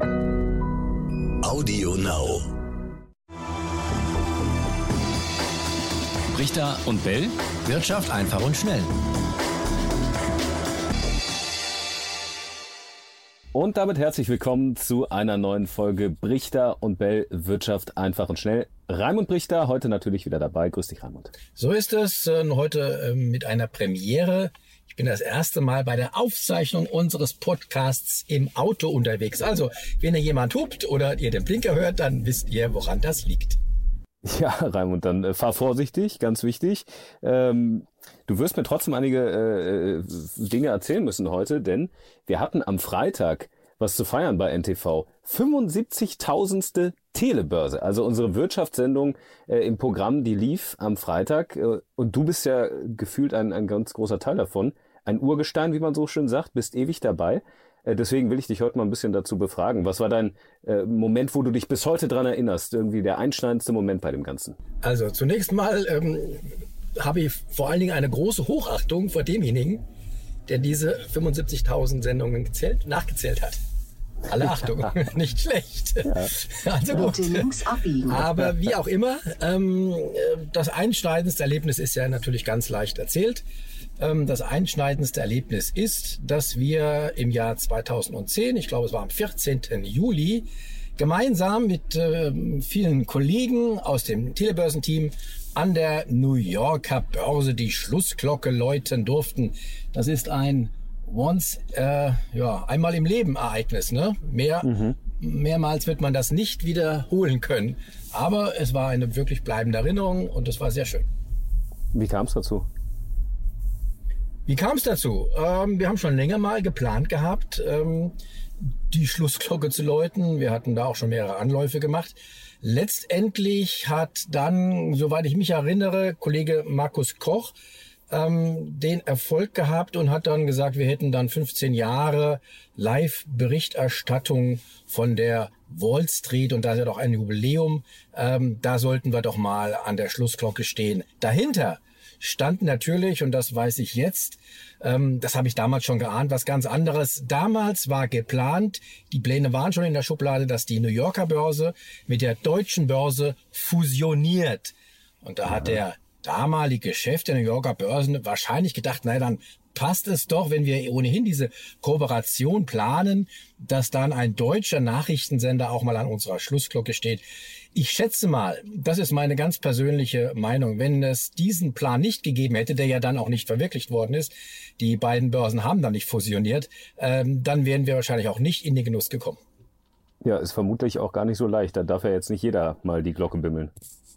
Audio Now. Richter und Bell. Wirtschaft einfach und schnell. Und damit herzlich willkommen zu einer neuen Folge Brichter und Bell Wirtschaft einfach und schnell. Raimund Brichter heute natürlich wieder dabei. Grüß dich, Raimund. So ist es. äh, Heute ähm, mit einer Premiere. Ich bin das erste Mal bei der Aufzeichnung unseres Podcasts im Auto unterwegs. Also, wenn ihr jemand hupt oder ihr den Blinker hört, dann wisst ihr, woran das liegt. Ja, Raimund, dann äh, fahr vorsichtig, ganz wichtig. Ähm, du wirst mir trotzdem einige äh, äh, Dinge erzählen müssen heute, denn wir hatten am Freitag was zu feiern bei NTV. 75.000. Telebörse, also unsere Wirtschaftssendung äh, im Programm, die lief am Freitag. Äh, und du bist ja gefühlt ein, ein ganz großer Teil davon. Ein Urgestein, wie man so schön sagt, bist ewig dabei. Äh, deswegen will ich dich heute mal ein bisschen dazu befragen. Was war dein äh, Moment, wo du dich bis heute dran erinnerst? Irgendwie der einschneidendste Moment bei dem Ganzen? Also, zunächst mal ähm, habe ich vor allen Dingen eine große Hochachtung vor demjenigen, der diese 75.000 Sendungen gezählt, nachgezählt hat. Alle Achtung, nicht schlecht. Also gut. Bitte links abbiegen. Aber wie auch immer, ähm, äh, das einschneidendste Erlebnis ist ja natürlich ganz leicht erzählt. Ähm, das einschneidendste Erlebnis ist, dass wir im Jahr 2010, ich glaube es war am 14. Juli, gemeinsam mit ähm, vielen Kollegen aus dem Telebörsenteam an der New Yorker Börse die Schlussglocke läuten durften. Das ist ein once, äh, ja, einmal im Leben Ereignis, ne? Mehr, mehrmals wird man das nicht wiederholen können. Aber es war eine wirklich bleibende Erinnerung und es war sehr schön. Wie kam es dazu? Wie kam es dazu? Ähm, wir haben schon länger mal geplant gehabt, ähm, die Schlussglocke zu läuten. Wir hatten da auch schon mehrere Anläufe gemacht. Letztendlich hat dann, soweit ich mich erinnere, Kollege Markus Koch ähm, den Erfolg gehabt und hat dann gesagt, wir hätten dann 15 Jahre Live-Berichterstattung von der Wall Street und da ist ja doch ein Jubiläum. Ähm, da sollten wir doch mal an der Schlussglocke stehen. Dahinter stand natürlich, und das weiß ich jetzt, ähm, das habe ich damals schon geahnt, was ganz anderes. Damals war geplant, die Pläne waren schon in der Schublade, dass die New Yorker Börse mit der deutschen Börse fusioniert. Und da hat der damalige Chef der New Yorker Börsen wahrscheinlich gedacht, naja, dann passt es doch, wenn wir ohnehin diese Kooperation planen, dass dann ein deutscher Nachrichtensender auch mal an unserer Schlussglocke steht. Ich schätze mal, das ist meine ganz persönliche Meinung, wenn es diesen Plan nicht gegeben hätte, der ja dann auch nicht verwirklicht worden ist, die beiden Börsen haben dann nicht fusioniert, ähm, dann wären wir wahrscheinlich auch nicht in den Genuss gekommen. Ja, ist vermutlich auch gar nicht so leicht. Da darf ja jetzt nicht jeder mal die Glocke bimmeln.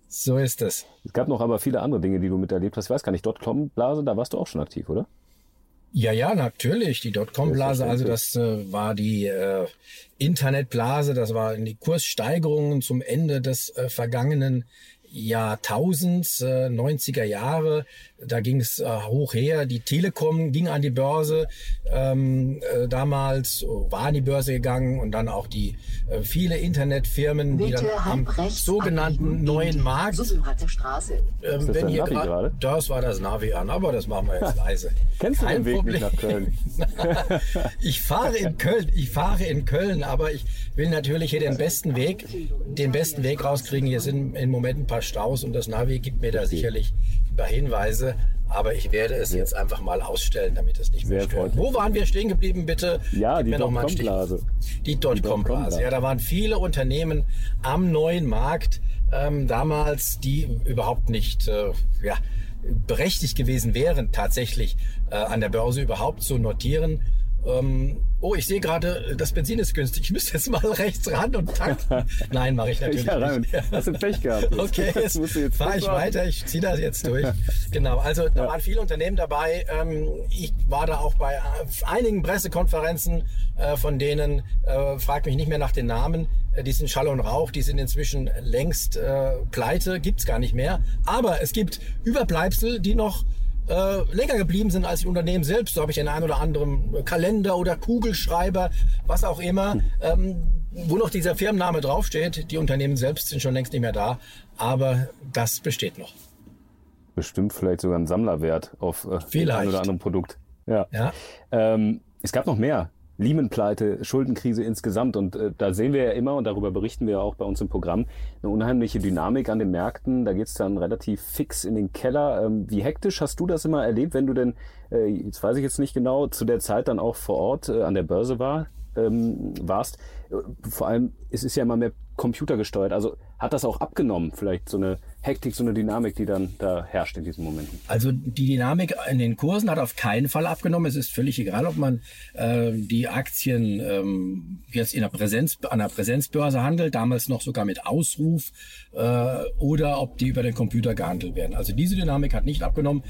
So ist es. Es gab noch aber viele andere Dinge, die du miterlebt hast. Ich weiß gar nicht, Dotcom-Blase, da warst du auch schon aktiv, oder? Ja, ja, natürlich. Die Dotcom-Blase, also das äh, war die äh, Internetblase, das waren die Kurssteigerungen zum Ende des äh, vergangenen Jahrtausends, äh, 90er Jahre. Da ging es äh, hoch her. Die Telekom ging an die Börse. Ähm, äh, damals war an die Börse gegangen und dann auch die äh, viele Internetfirmen, die dann Bitte am sogenannten neuen Markt ähm, das wenn hier Navi gerade? Das war das Navi an, aber das machen wir jetzt leise. Kennst du Kein den Weg Problem. nicht nach Köln? ich fahre in Köln, ich fahre in Köln, aber ich will natürlich hier den besten Weg, den besten Weg rauskriegen. Hier sind im Moment ein paar Staus und das Navi gibt mir da sicherlich ein paar Hinweise. Aber ich werde es jetzt einfach mal ausstellen, damit es nicht mehr Sehr stört. Wo waren wir stehen geblieben, bitte? Ja, Gib die Dotcom-Blase. Die Dotcom-Blase. Dotcom-Blase. Ja, da waren viele Unternehmen am neuen Markt ähm, damals, die überhaupt nicht äh, ja, berechtigt gewesen wären, tatsächlich äh, an der Börse überhaupt zu notieren. Ähm, oh, ich sehe gerade, das Benzin ist günstig. Ich müsste jetzt mal rechts ran und tanken. Nein, mache ich natürlich Ja, nicht. hast du Pech gehabt. Jetzt- Okay, jetzt jetzt fahre ich weiter. Ich ziehe das jetzt durch. Genau, also da waren viele Unternehmen dabei. Ähm, ich war da auch bei äh, einigen Pressekonferenzen, äh, von denen, äh, frag mich nicht mehr nach den Namen, äh, die sind Schall und Rauch, die sind inzwischen längst äh, pleite, gibt's gar nicht mehr. Aber es gibt Überbleibsel, die noch äh, länger geblieben sind als die Unternehmen selbst. So habe ich den einen oder anderen Kalender oder Kugelschreiber, was auch immer, ähm, wo noch dieser Firmenname draufsteht. Die Unternehmen selbst sind schon längst nicht mehr da, aber das besteht noch. Bestimmt vielleicht sogar ein Sammlerwert auf äh, ein oder anderem Produkt. Ja. Ja. Ähm, es gab noch mehr Lehman-Pleite, Schuldenkrise insgesamt. Und äh, da sehen wir ja immer, und darüber berichten wir ja auch bei uns im Programm, eine unheimliche Dynamik an den Märkten. Da geht's dann relativ fix in den Keller. Ähm, wie hektisch hast du das immer erlebt, wenn du denn, äh, jetzt weiß ich jetzt nicht genau, zu der Zeit dann auch vor Ort äh, an der Börse war, ähm, warst? Vor allem, es ist ja immer mehr computergesteuert. Also hat das auch abgenommen, vielleicht so eine Hektik, so eine Dynamik, die dann da herrscht in diesen Momenten? Also die Dynamik in den Kursen hat auf keinen Fall abgenommen. Es ist völlig egal, ob man äh, die Aktien ähm, jetzt in der Präsenz, an der Präsenzbörse handelt, damals noch sogar mit Ausruf, äh, oder ob die über den Computer gehandelt werden. Also diese Dynamik hat nicht abgenommen.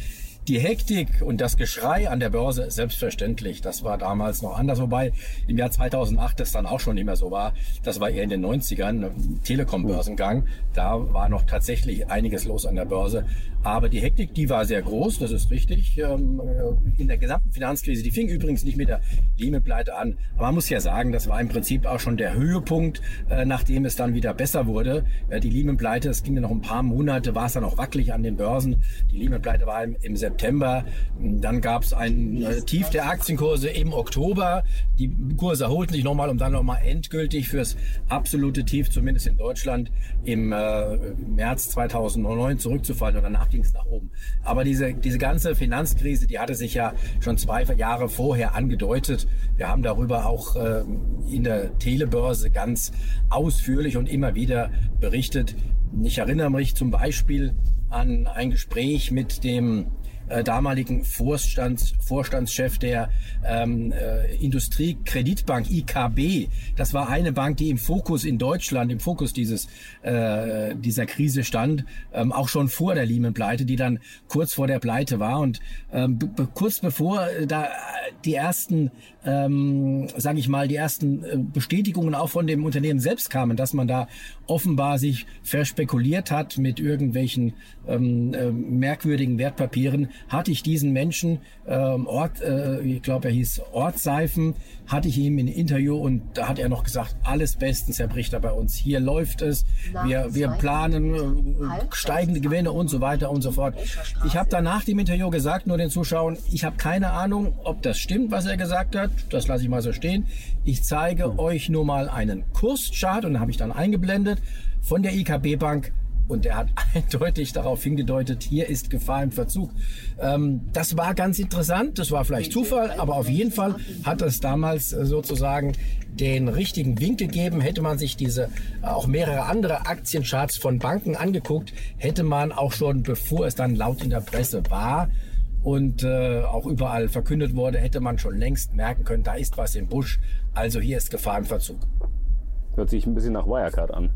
Die Hektik und das Geschrei an der Börse, selbstverständlich, das war damals noch anders. Wobei im Jahr 2008 das dann auch schon nicht mehr so war. Das war eher in den 90ern, Telekom-Börsengang. Da war noch tatsächlich einiges los an der Börse. Aber die Hektik, die war sehr groß, das ist richtig. Ähm, äh, in der gesamten Finanzkrise, die fing übrigens nicht mit der Lehman-Pleite an. Aber man muss ja sagen, das war im Prinzip auch schon der Höhepunkt, äh, nachdem es dann wieder besser wurde. Die Lehman-Pleite, es ging ja noch ein paar Monate, war es dann auch wackelig an den Börsen. Die Lehman-Pleite war im September September. Dann gab es ein äh, Tief der Aktienkurse im Oktober. Die Kurse erholten sich nochmal, um dann nochmal endgültig fürs absolute Tief, zumindest in Deutschland, im äh, März 2009 zurückzufallen. Und danach ging es nach oben. Aber diese, diese ganze Finanzkrise, die hatte sich ja schon zwei Jahre vorher angedeutet. Wir haben darüber auch äh, in der Telebörse ganz ausführlich und immer wieder berichtet. Ich erinnere mich zum Beispiel an ein Gespräch mit dem äh, damaligen Vorstands, Vorstandschef der ähm, äh, Industriekreditbank IKB. Das war eine Bank, die im Fokus in Deutschland, im Fokus dieses, äh, dieser Krise stand, ähm, auch schon vor der Lehman-Pleite, die dann kurz vor der Pleite war. Und ähm, kurz bevor äh, da die ersten, ähm, sage ich mal, die ersten äh, Bestätigungen auch von dem Unternehmen selbst kamen, dass man da offenbar sich verspekuliert hat mit irgendwelchen ähm, äh, merkwürdigen Wertpapieren, hatte ich diesen Menschen, ähm, Ort, äh, ich glaube, er hieß Ortseifen, hatte ich ihm in Interview und da hat er noch gesagt, alles bestens, Herr Brichter, bei uns. Hier läuft es. Wir, wir planen äh, steigende Gewinne und so weiter und so fort. Ich habe danach dem Interview gesagt, nur den Zuschauern, ich habe keine Ahnung, ob das stimmt, was er gesagt hat. Das lasse ich mal so stehen. Ich zeige hm. euch nur mal einen Kurschart und habe ich dann eingeblendet von der IKB Bank und er hat eindeutig darauf hingedeutet, hier ist Gefahr im Verzug. Ähm, das war ganz interessant, das war vielleicht Zufall, aber auf jeden Fall hat es damals äh, sozusagen den richtigen Winkel gegeben. Hätte man sich diese äh, auch mehrere andere Aktiencharts von Banken angeguckt, hätte man auch schon, bevor es dann laut in der Presse war, und äh, auch überall verkündet wurde, hätte man schon längst merken können, da ist was im Busch. Also hier ist Gefahr im Verzug. Hört sich ein bisschen nach Wirecard an.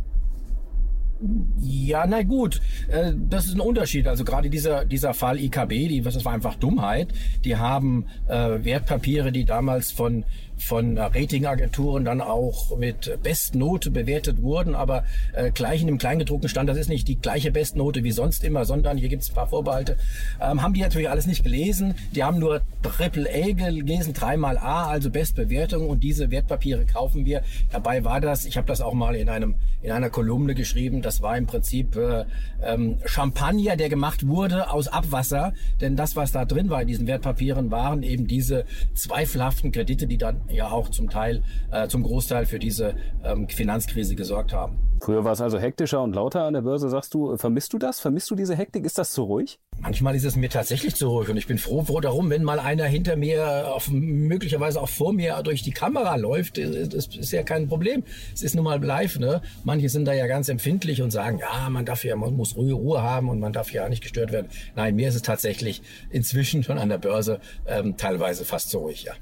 Ja, na gut, äh, das ist ein Unterschied. Also gerade dieser, dieser Fall IKB, die, das war einfach Dummheit. Die haben äh, Wertpapiere, die damals von von Ratingagenturen dann auch mit Bestnote bewertet wurden, aber äh, gleich in dem Kleingedruckten stand, das ist nicht die gleiche Bestnote wie sonst immer, sondern hier gibt es ein paar Vorbehalte. Ähm, haben die natürlich alles nicht gelesen. Die haben nur Triple A gelesen, dreimal A, also Bestbewertung und diese Wertpapiere kaufen wir. Dabei war das, ich habe das auch mal in einem in einer Kolumne geschrieben, das war im Prinzip äh, ähm, Champagner, der gemacht wurde aus Abwasser, denn das, was da drin war in diesen Wertpapieren, waren eben diese zweifelhaften Kredite, die dann ja auch zum Teil, äh, zum Großteil für diese ähm, Finanzkrise gesorgt haben. Früher war es also hektischer und lauter an der Börse. Sagst du, vermisst du das? Vermisst du diese Hektik? Ist das zu ruhig? Manchmal ist es mir tatsächlich zu ruhig und ich bin froh, froh darum, wenn mal einer hinter mir, auf, möglicherweise auch vor mir durch die Kamera läuft. Das ist ja kein Problem. Es ist nun mal live. Ne? Manche sind da ja ganz empfindlich und sagen, ja, man darf ja, man muss Ruhe, Ruhe haben und man darf ja nicht gestört werden. Nein, mir ist es tatsächlich inzwischen schon an der Börse ähm, teilweise fast so ruhig, ja.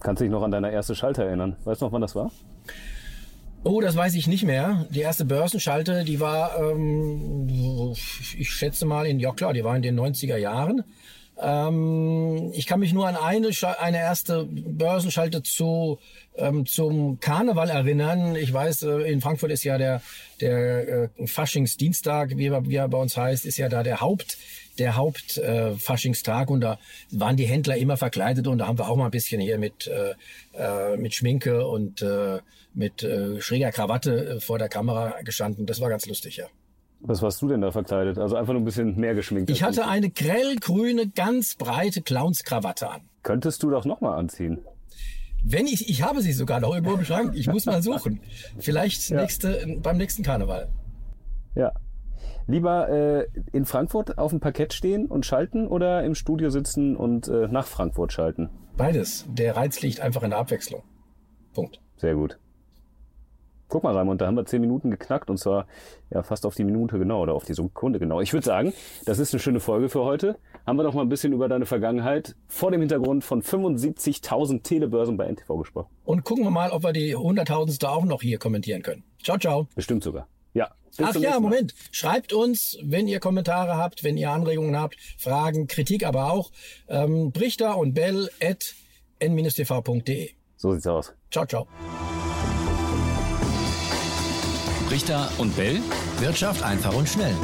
Kannst du dich noch an deine erste Schalter erinnern? Weißt du noch, wann das war? Oh, das weiß ich nicht mehr. Die erste Börsenschalte, die war, ähm, ich schätze mal, in, ja klar, die war in den 90er Jahren. Ähm, ich kann mich nur an eine, eine erste Börsenschalte zu, ähm, zum Karneval erinnern. Ich weiß, äh, in Frankfurt ist ja der, der äh, Faschingsdienstag, wie wie er bei uns heißt, ist ja da der Haupt der Hauptfaschingstag äh, und da waren die Händler immer verkleidet und da haben wir auch mal ein bisschen hier mit, äh, äh mit Schminke und äh, mit äh, schräger Krawatte vor der Kamera gestanden. Das war ganz lustig, ja. Was warst du denn da verkleidet? Also einfach nur ein bisschen mehr geschminkt. Ich hatte eine grellgrüne, ganz breite Clownskrawatte an. Könntest du doch nochmal anziehen. Wenn ich, ich habe sie sogar noch irgendwo im Schrank. Ich muss mal suchen. Vielleicht ja. nächste, beim nächsten Karneval. Ja. Lieber äh, in Frankfurt auf dem Parkett stehen und schalten oder im Studio sitzen und äh, nach Frankfurt schalten? Beides. Der Reiz liegt einfach in der Abwechslung. Punkt. Sehr gut. Guck mal, Raimund, da haben wir zehn Minuten geknackt und zwar ja fast auf die Minute genau oder auf die Sekunde genau. Ich würde sagen, das ist eine schöne Folge für heute. Haben wir noch mal ein bisschen über deine Vergangenheit vor dem Hintergrund von 75.000 Telebörsen bei NTV gesprochen. Und gucken wir mal, ob wir die 100.000. auch noch hier kommentieren können. Ciao, ciao. Bestimmt sogar. Ja. Ach ja, Moment. Schreibt uns, wenn ihr Kommentare habt, wenn ihr Anregungen habt, Fragen, Kritik aber auch. Ähm, Brichter und Bell at n-tv.de. So sieht's aus. Ciao, ciao. Richter und Bell. Wirtschaft einfach und schnell.